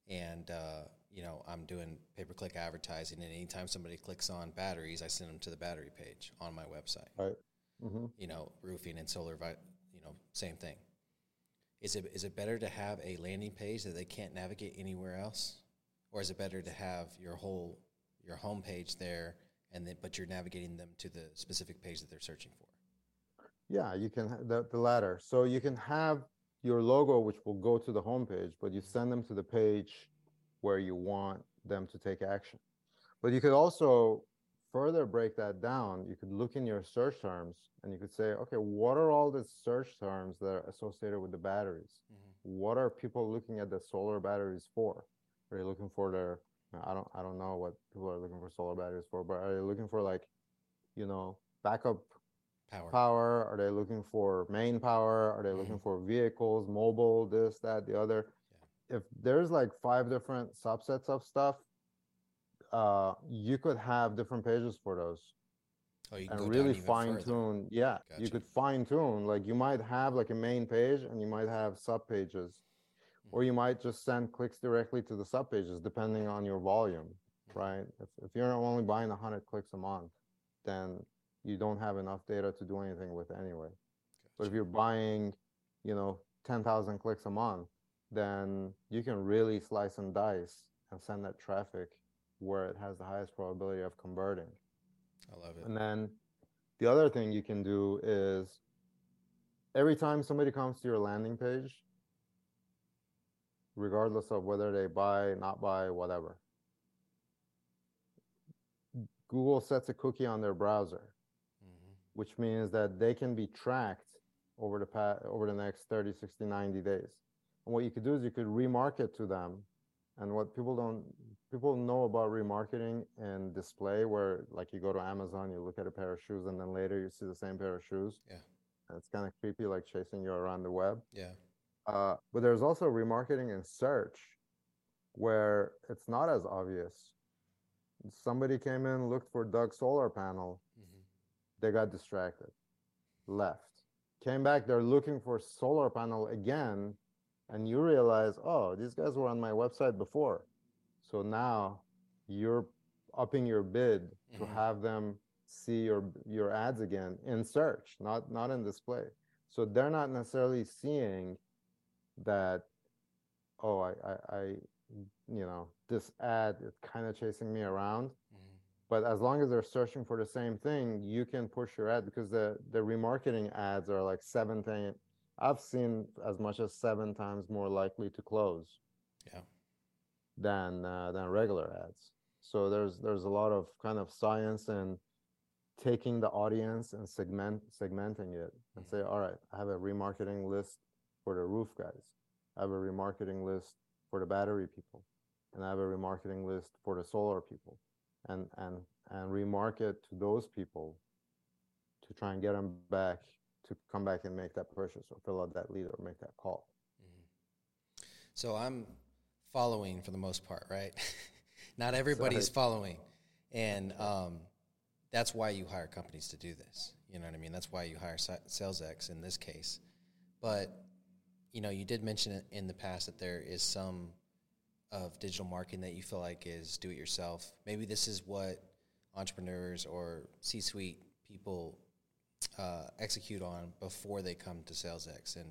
And uh, you know I'm doing pay per click advertising, and anytime somebody clicks on batteries, I send them to the battery page on my website. Right. Mm-hmm. You know, roofing and solar, you know, same thing. Is it is it better to have a landing page that they can't navigate anywhere else, or is it better to have your whole your home page there, and then but you're navigating them to the specific page that they're searching for? Yeah, you can ha- the the latter. So you can have your logo, which will go to the homepage, but you send them to the page where you want them to take action. But you could also further break that down. You could look in your search terms and you could say, okay, what are all the search terms that are associated with the batteries? Mm-hmm. What are people looking at the solar batteries for? Are they looking for their I don't I don't know what people are looking for solar batteries for, but are they looking for like, you know, backup Power. power? Are they looking for main power? Are they looking for vehicles, mobile, this, that, the other? If there's like five different subsets of stuff, uh, you could have different pages for those Oh, you and really fine further. tune. Yeah, you could fine tune. Like you might have like a main page and you might have sub pages, Mm-hmm. or you might just send clicks directly to the sub pages depending on your volume, Mm-hmm. right? If, if you're only buying 100 clicks a month, then you don't have enough data to do anything with anyway. But if you're buying, you know, 10,000 clicks a month, then you can really slice and dice and send that traffic where it has the highest probability of converting. I love it. And then the other thing you can do is every time somebody comes to your landing page, regardless of whether they buy, not buy, whatever, Google sets a cookie on their browser. Which means that they can be tracked over the pa- over the next 30, 60, 90 days. And what you could do is you could remarket to them. And what people don't people know about remarketing and display where like you go to Amazon, you look at a pair of shoes and then later you see the same pair of shoes. Yeah. And it's kind of creepy like chasing you around the web. Yeah. Uh, but there's also remarketing in search where it's not as obvious. Somebody came in, looked for Doug solar panel. They got distracted, left, came back, they're looking for solar panel again, and you realize, oh, these guys were on my website before. So now you're upping your bid to Mhm. have them see your your ads again in search, not not in display. So they're not necessarily seeing that, oh, I I, I you know, this ad is kind of chasing me around. Mhm. But as long as they're searching for the same thing, you can push your ad because the the remarketing ads are like seven times. I've seen as much as seven times more likely to close Yeah. than uh, than regular ads. So there's there's a lot of kind of science in taking the audience and segment segmenting it and say, all right, I have a remarketing list for the roof guys. I have a remarketing list for the battery people, and I have a remarketing list for the solar people, and and and remarket to those people to try and get them back to come back and make that purchase or fill out that lead or make that call. So I'm following for the most part, right? <laughs> Not everybody's Sorry. following, and um, that's why you hire companies to do this. You know what I mean? That's why you hire sa- SalesX in this case. But you know, you did mention it in the past that there is some of digital marketing that you feel like is do it yourself. Maybe this is what entrepreneurs or C-suite people uh, execute on before they come to SalesX. And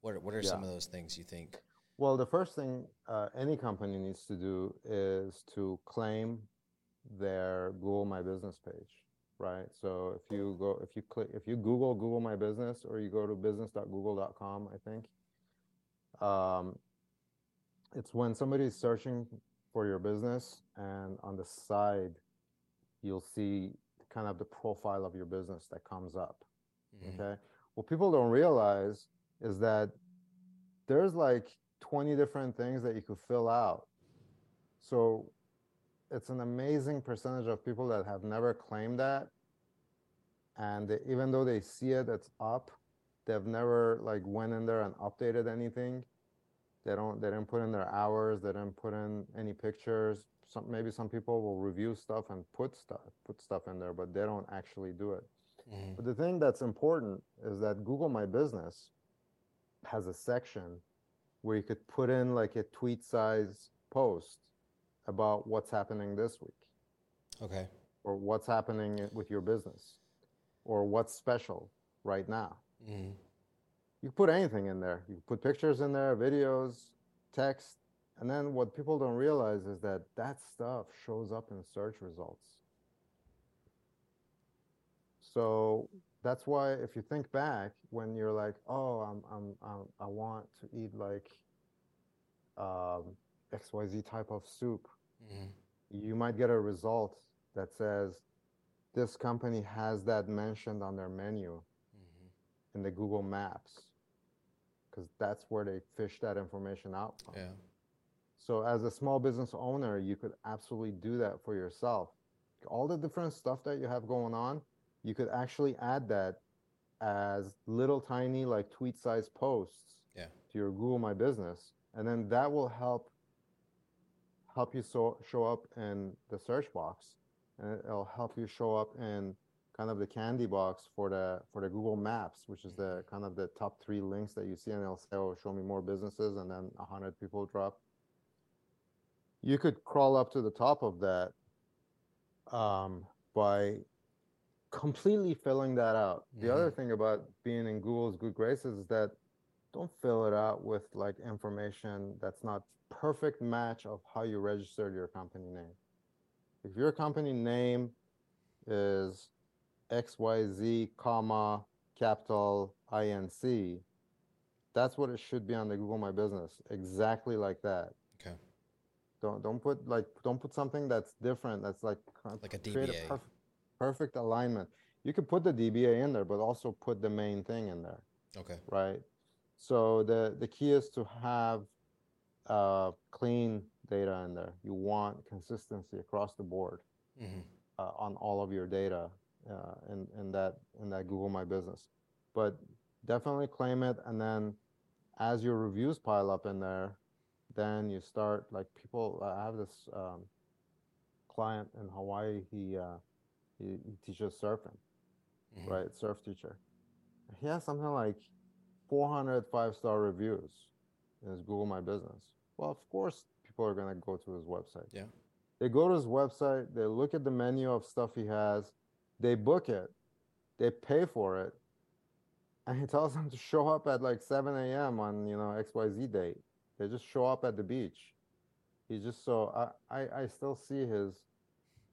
what are, what are some of those things you think? Well, the first thing uh, any company needs to do is to claim their Google My Business page, right? So if you go, if you click, if you Google Google My Business or you go to business.google.com, I think, um, it's when somebody is searching for your business and on the side, you'll see kind of the profile of your business that comes up. Mhm. Okay. What people don't realize is that there's like 20 different things that you could fill out. So it's an amazing percentage of people that have never claimed that. And they, even though they see it, it's up, they've never like went in there and updated anything. They don't, they didn't put in their hours, they didn't put in any pictures. Some, maybe some people will review stuff and put stuff, put stuff in there, but they don't actually do it. Mhm. But the thing that's important is that Google My Business has a section where you could put in like a tweet size post about what's happening this week Okay. or what's happening with your business or what's special right now. hmm You can put anything in there. You can put pictures in there, videos, text. And then what people don't realize is that that stuff shows up in search results. So that's why if you think back when you're like, oh, I'm, I'm, I'm I want to eat like um, XYZ type of soup, Mhm. you might get a result that says this company has that mentioned on their menu Mhm. in the Google Maps because that's where they fish that information out from. Yeah. So as a small business owner, you could absolutely do that for yourself. All the different stuff that you have going on, you could actually add that as little tiny like tweet sized posts Yeah. to your Google My Business. And then that will help help you so, show up in the search box. And it'll help you show up in kind of the candy box for the for the Google Maps, which is the kind of the top three links that you see, and it'll say, "Oh, show me more businesses," and then a hundred people drop. You could crawl up to the top of that um, by completely filling that out. The other thing about being in Google's good graces is that don't fill it out with like information that's not perfect match of how you registered your company name. If your company name is XYZ, comma, capital INC, that's what it should be on the Google My Business. Exactly like that. Okay. Don't don't put like don't put something that's different. That's like Like a DBA. perf- perfect alignment. You could put the DBA in there, but also put the main thing in there Okay. right? So the the key is to have uh, clean data in there. You want consistency across the board hmm uh, on all of your data uh, in in that in that Google My Business. But definitely claim it, and then as your reviews pile up in there, then you start like people. I have this um, client in Hawaii. He uh, he, he teaches surfing Mhm. right? Surf teacher. He has something like 400 five star reviews in his Google My Business. Well, of course, people are going to go to his website. Yeah. They go to his website, they look at the menu of stuff he has, they book it, they pay for it, and he tells them to show up at like 7 a.m. on, you know, XYZ date. They just show up at the beach. He just so I, I, I still see his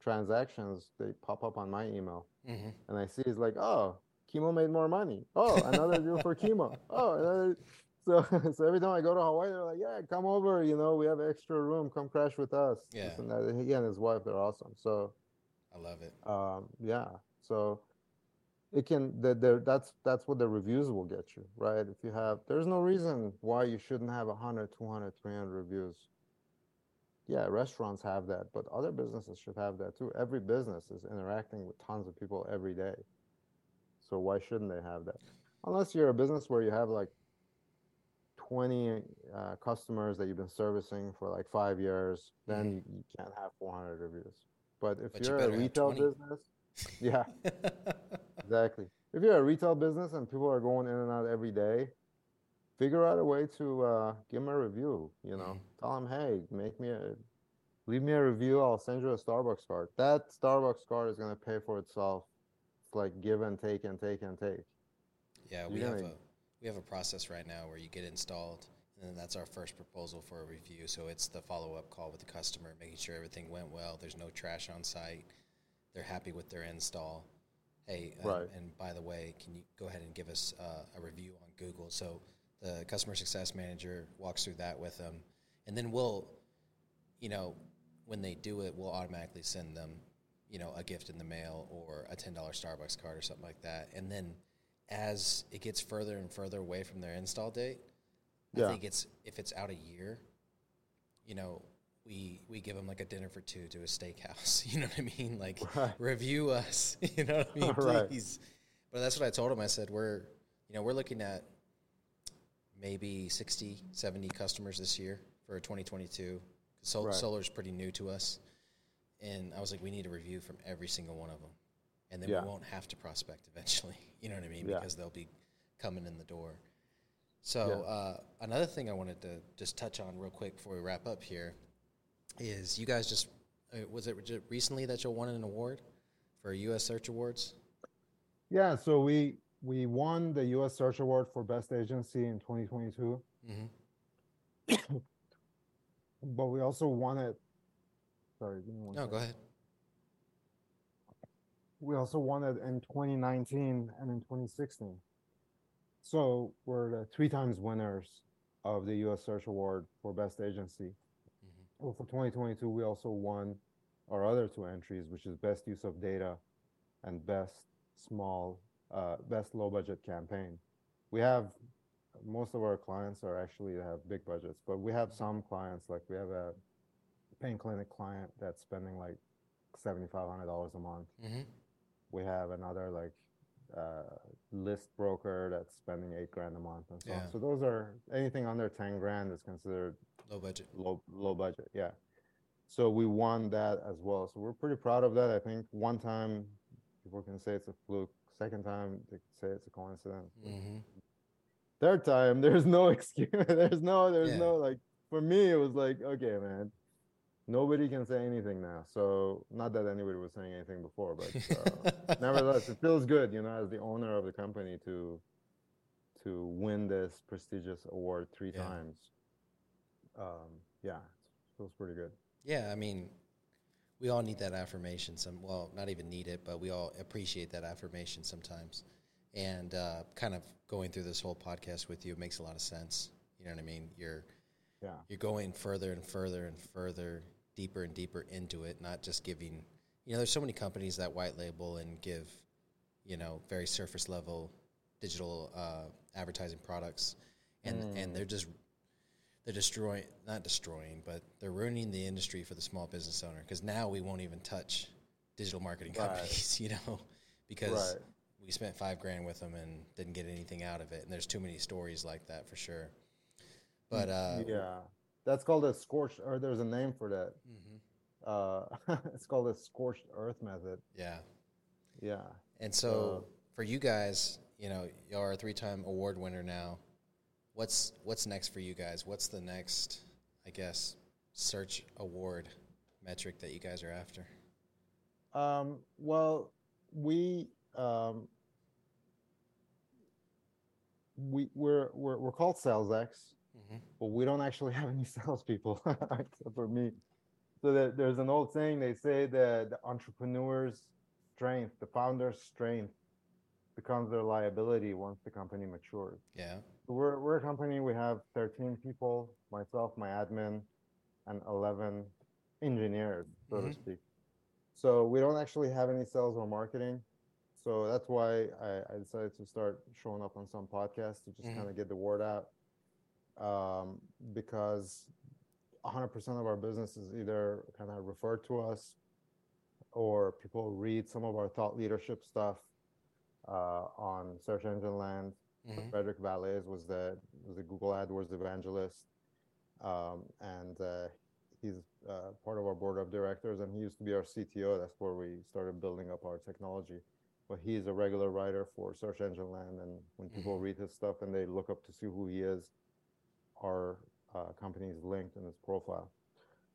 transactions, they pop up on my email hmm and I see he's like, oh, Kimo made more money. Oh, another deal for Kimo. <laughs> Oh, another. So, <laughs> so every time I go to Hawaii, they're like, yeah, come over. You know, we have extra room. Come crash with us. Yeah. and that. He and his wife, they're awesome. So, I love it. um, yeah. So it can. The, the, that's that's what the reviews will get you, right? If you have, there's no reason why you shouldn't have 100, 200, 300 reviews. Yeah, restaurants have that, but other businesses should have that too. Every business is interacting with tons of people every day. So why shouldn't they have that? Unless you're a business where you have like 20 uh, customers that you've been servicing for like five years, then you, you can't have 400 reviews. But if But you you're a retail business, <laughs> yeah, exactly. If you're a retail business and people are going in and out every day, figure out a way to uh, give them a review. You know, tell them, hey, make me a, leave me a review. I'll send you a Starbucks card. That Starbucks card is gonna pay for itself. It's like give and take and take and take. Yeah, we You're have gonna- a we have a process right now where you get installed, and that's our first proposal for a review. So it's the follow up call with the customer, making sure everything went well. There's no trash on site. They're happy with their install. Hey, um, Right. and by the way, can you go ahead and give us uh, a review on Google? So the customer success manager walks through that with them, and then we'll, you know, when they do it, we'll automatically send them, you know, a gift in the mail or a ten dollar Starbucks card or something like that. And then as it gets further and further away from their install date, Yeah. I think it's if it's out a year, you know, we we give them like a dinner for two to a steakhouse. <laughs> You know what I mean? Like <laughs> Right. review us. <laughs> You know what I mean? Right. Please. But that's what I told him. I said we're you know we're looking at maybe 60, 70 customers this year for 2022. Sol- Right. Solar's pretty new to us, and I was like, we need a review from every single one of them, and then Yeah. we won't have to prospect eventually. You know what I mean? Yeah. Because they'll be coming in the door. So Yeah. uh, another thing I wanted to just touch on real quick before we wrap up here is you guys just uh, was it recently that you won an award for U.S. Search Awards? Yeah, so we we won the U.S. Search Award for Best Agency in 2022, Mm-hmm. <coughs> but we also won it. Sorry, give me one No, second. go ahead. we also won it in 2019 and in 2016. So we're the three times winners of the U.S. Search Award for Best Agency. Well, for 2022, we also won our other two entries, which is Best Use of Data and Best Small, uh, Best Low Budget Campaign. We have most of our clients are actually have big budgets, but we have some clients like we have a pain clinic client that's spending like $7,500 a month. Mm-hmm. We have another like uh, list broker that's spending eight grand a month and so Yeah. on. So those are anything under 10 grand is considered Low budget. low low budget yeah so we won that as well so we're pretty proud of that i think one time people can say it's a fluke second time they can say it's a coincidence Mm-hmm. third time <laughs> there's no excuse <laughs> there's no there's Yeah. no like for me it was like okay man nobody can say anything now so not that anybody was saying anything before but uh, <laughs> nevertheless it feels good you know as the owner of the company to to win this prestigious award three Yeah. times um yeah it feels pretty good Yeah, I mean, we all need that affirmation. Some, well, not even need it, but we all appreciate that affirmation sometimes. And uh, kind of going through this whole podcast with you makes a lot of sense. You know what I mean? You're yeah you're going further and further and further, deeper and deeper into it. Not just giving. You know, there's so many companies that white label and give, you know, very surface level digital uh, advertising products, and and they're just they're destroying not destroying but they're ruining the industry for the small business owner because now we won't even touch digital marketing Right. companies <laughs> you know because Right. we spent five grand with them and didn't get anything out of it and there's too many stories like that for sure but uh yeah that's called a scorched or there's a name for that. Mhm, uh <laughs> it's called a scorched earth method. Yeah. Yeah. And so for you guys you know you are a three-time award winner now. What's what's next for you guys? What's the next i guess search award metric that you guys are after? Um, well, we um, we we're we're we're called SalesX, Mhm. but we don't actually <laughs> have any salespeople <laughs> except for me. So there, there's an old saying they say that the entrepreneur's strength, the founder's strength, becomes their liability once the company matures. yeah So We're, we're a company, we have 13 people, myself, my admin, and 11 engineers, so to Mhm. speak. So we don't actually have any sales or marketing. So that's why I, I decided to start showing up on some podcasts to just Mhm. kind of get the word out. Um, because 100% of our business is either kind of referred to us or people read some of our thought leadership stuff uh, on search engine land. Mhm. Frederick Vallaeys was the was the Google AdWords evangelist, um, and uh, he's uh, part of our board of directors. And he used to be our CTO. That's where we started building up our technology. But he's a regular writer for Search Engine Land, and when people read his stuff and they look up to see who he is, our uh, company is linked in this profile.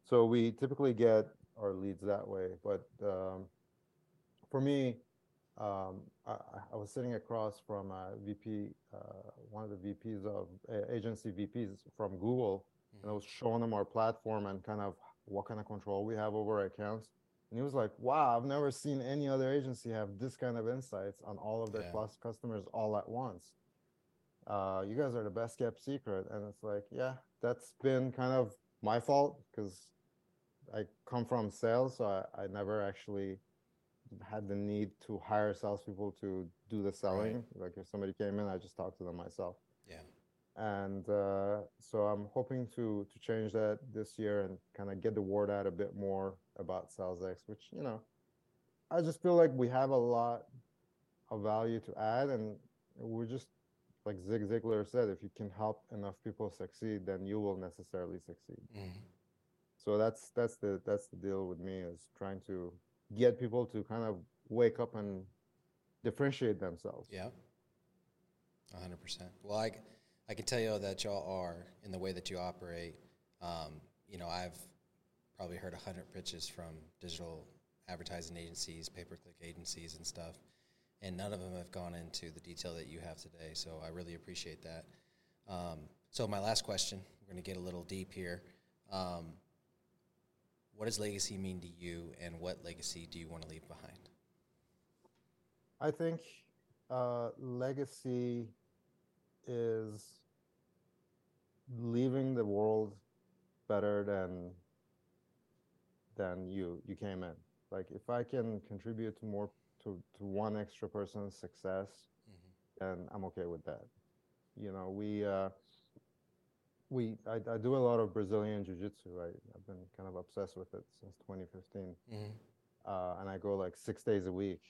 So we typically get our leads that way. But um, for me, um, I, I- was sitting across from a VP, uh, one of the VPs of uh, agency VPs from Google, and I was showing him our platform and kind of what kind of control we have over our accounts. And he was like, "Wow, I've never seen any other agency have this kind of insights on all of their Yeah. plus customers all at once. Uh, you guys are the best kept secret." And it's like, yeah, that's been kind of my fault because I come from sales, so I, I never actually had the need to hire salespeople to do the selling. Like if somebody came in, I just talked to them myself. Yeah. And uh, so I'm hoping to to change that this year and kind of get the word out a bit more about SalesX, which you know, I just feel like we have a lot of value to add, and we're just like Zig Ziglar said, if you can help enough people succeed, then you will necessarily succeed Mhm. so that's that's the that's the deal with me is trying to get people to kind of wake up and differentiate themselves Yeah. A hundred percent. Well, I I can tell you that y'all are in the way that you operate. Um, you know, I've probably heard a hundred pitches from digital advertising agencies, pay-per-click agencies, and stuff, and none of them have gone into the detail that you have today. So I really appreciate that. Um, so my last question, we're going to get a little deep here. Um, what does legacy mean to you, and what legacy do you want to leave behind? I think uh, legacy is leaving the world better than than you you came in. Like if I can contribute to more to to one extra person's success, then I'm okay with that. You know, we uh, we I, I do a lot of Brazilian jiu-jitsu. I, I've been kind of obsessed with it since 2015, Mhm. uh, and I go like six days a week.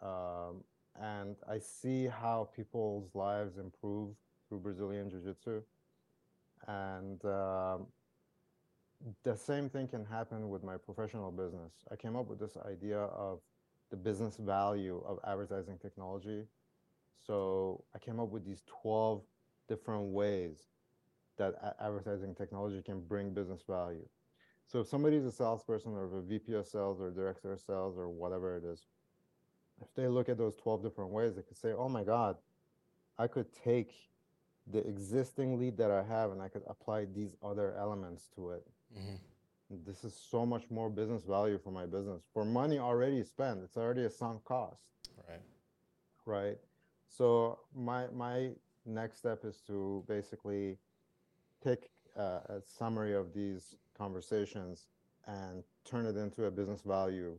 Um, and I see how people's lives improve through Brazilian jiu-jitsu, and um, the same thing can happen with my professional business. I came up with this idea of the business value of advertising technology. So I came up with these 12 different ways that advertising technology can bring business value. So if somebody's a salesperson or a VP of sales or director of sales or whatever it is, if they look at those 12 different ways, they could say, oh my God, I could take the existing lead that I have and I could apply these other elements to it. Mhm. This is so much more business value for my business. For money already spent, it's already a sunk cost, Right. right? So my my next step is to basically take uh, a summary of these conversations and turn it into a business value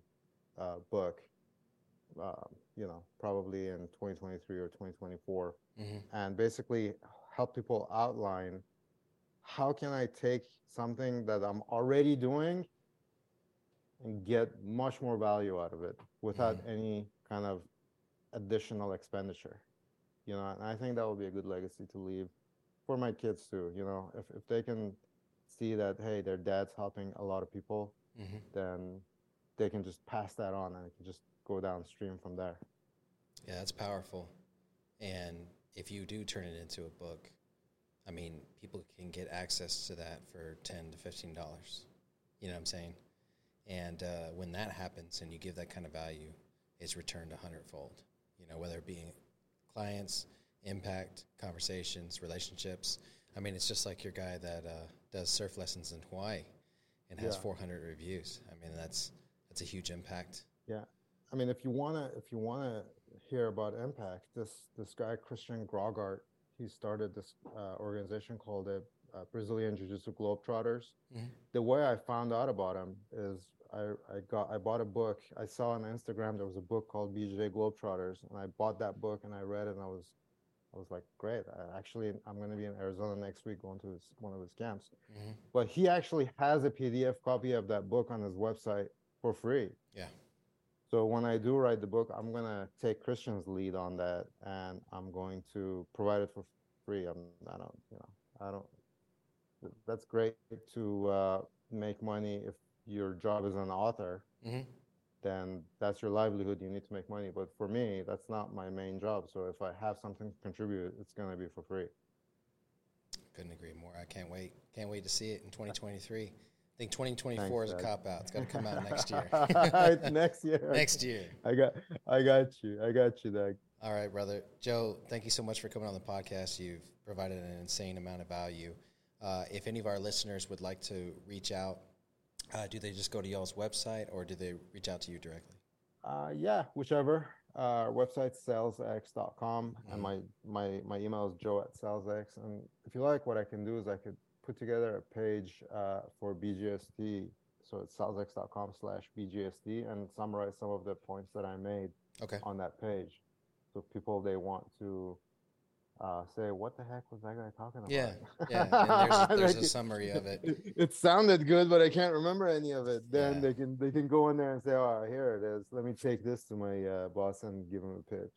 uh, book. Uh, you know, probably in 2023 or 2024 Mhm. and basically help people outline how can I take something that I'm already doing and get much more value out of it without any kind of additional expenditure. You know, and I think that would be a good legacy to leave for my kids too. You know, if, if they can see that, hey, their dad's helping a lot of people, Mhm. then they can just pass that on and it can just go downstream from there. Yeah, that's powerful. And if you do turn it into a book, I mean, people can get access to that for ten to fifteen dollars. You know what I'm saying? And uh, when that happens, and you give that kind of value, it's returned a hundredfold. You know, whether it be clients, impact, conversations, relationships. I mean, it's just like your guy that uh, does surf lessons in Hawaii and has Yeah. 400 reviews. I mean, that's that's a huge impact. Yeah, I mean, if you wanna, if you wanna hear about impact, this this guy Christian Graugart, he started this uh, organization called the uh, Brazilian Jiu-Jitsu Globetrotters. Mhm. The way I found out about him is I I got I bought a book. I saw on Instagram there was a book called BJJ Globetrotters, and I bought that book and I read it, and I was I was like, great. I actually, I'm going to be in Arizona next week going to his, one of his camps. Mhm. But he actually has a PDF copy of that book on his website for free. Yeah. So when I do write the book, I'm gonna take Christian's lead on that, and I'm going to provide it for free. I'm, I don't, you know, I don't. That's great to uh, make money if your job is an author. Mhm. Then that's your livelihood. You need to make money. But for me, that's not my main job. So if I have something to contribute, it's gonna be for free. Couldn't agree more. I can't wait. Can't wait to see it in 2023. I think 2024 is a cop out. It's got to come out next year. <laughs> next year. <laughs> next year. I got, I got you. I got you, Doug. All right, brother. Joe, thank you so much for coming on the podcast. You've provided an insane amount of value. Uh, if any of our listeners would like to reach out, uh, do they just go to y'all's website or do they reach out to you directly? Uh, yeah, whichever. Uh, our website salesx.com Mhm. and my, my my email is joe at salesx. And if you like, what I can do is I could put together a page uh, for BGST. So it's salesx.com slash BGST and summarize some of the points that I made Okay. on that page. So people they want to uh, say, what the heck was that guy talking about? Yeah, <laughs> yeah. And there's a, there's a summary of it. it, <laughs> it sounded good, but I can't remember any of it. Then Yeah. they can they can go in there and say, "Oh, here it is. Let me take this to my uh, boss and give him a pitch."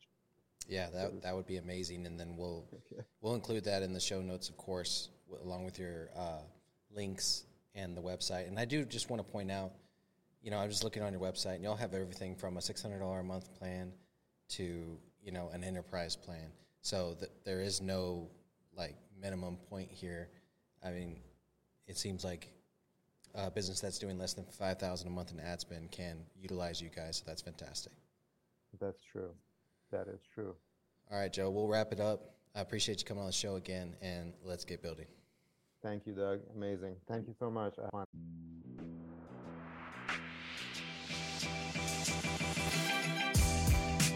Yeah, that that would be amazing. And then we'll <laughs> Okay. we'll include that in the show notes, of course, along with your uh, links and the website. And I do just want to point out, you know, I was just looking on your website, and y'all have everything from a six hundred dollar a month plan to you know an enterprise plan. So that there is no like minimum point here. I mean, it seems like a business that's doing less than five thousand a month in ad spend can utilize you guys. So that's fantastic. That's true. That is true. All right, Joe, we'll wrap it up. I appreciate you coming on the show again, and let's get building. Thank you, Doug. Amazing. Thank you so much.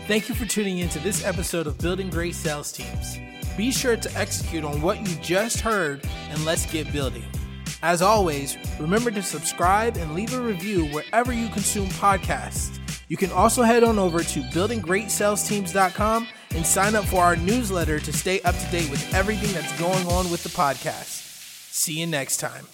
Thank you for tuning in to this episode of Building Great Sales Teams. Be sure to execute on what you just heard and let's get building. As always, remember to subscribe and leave a review wherever you consume podcasts. You can also head on over to buildinggreatsalesteams.com and sign up for our newsletter to stay up to date with everything that's going on with the podcast. See you next time.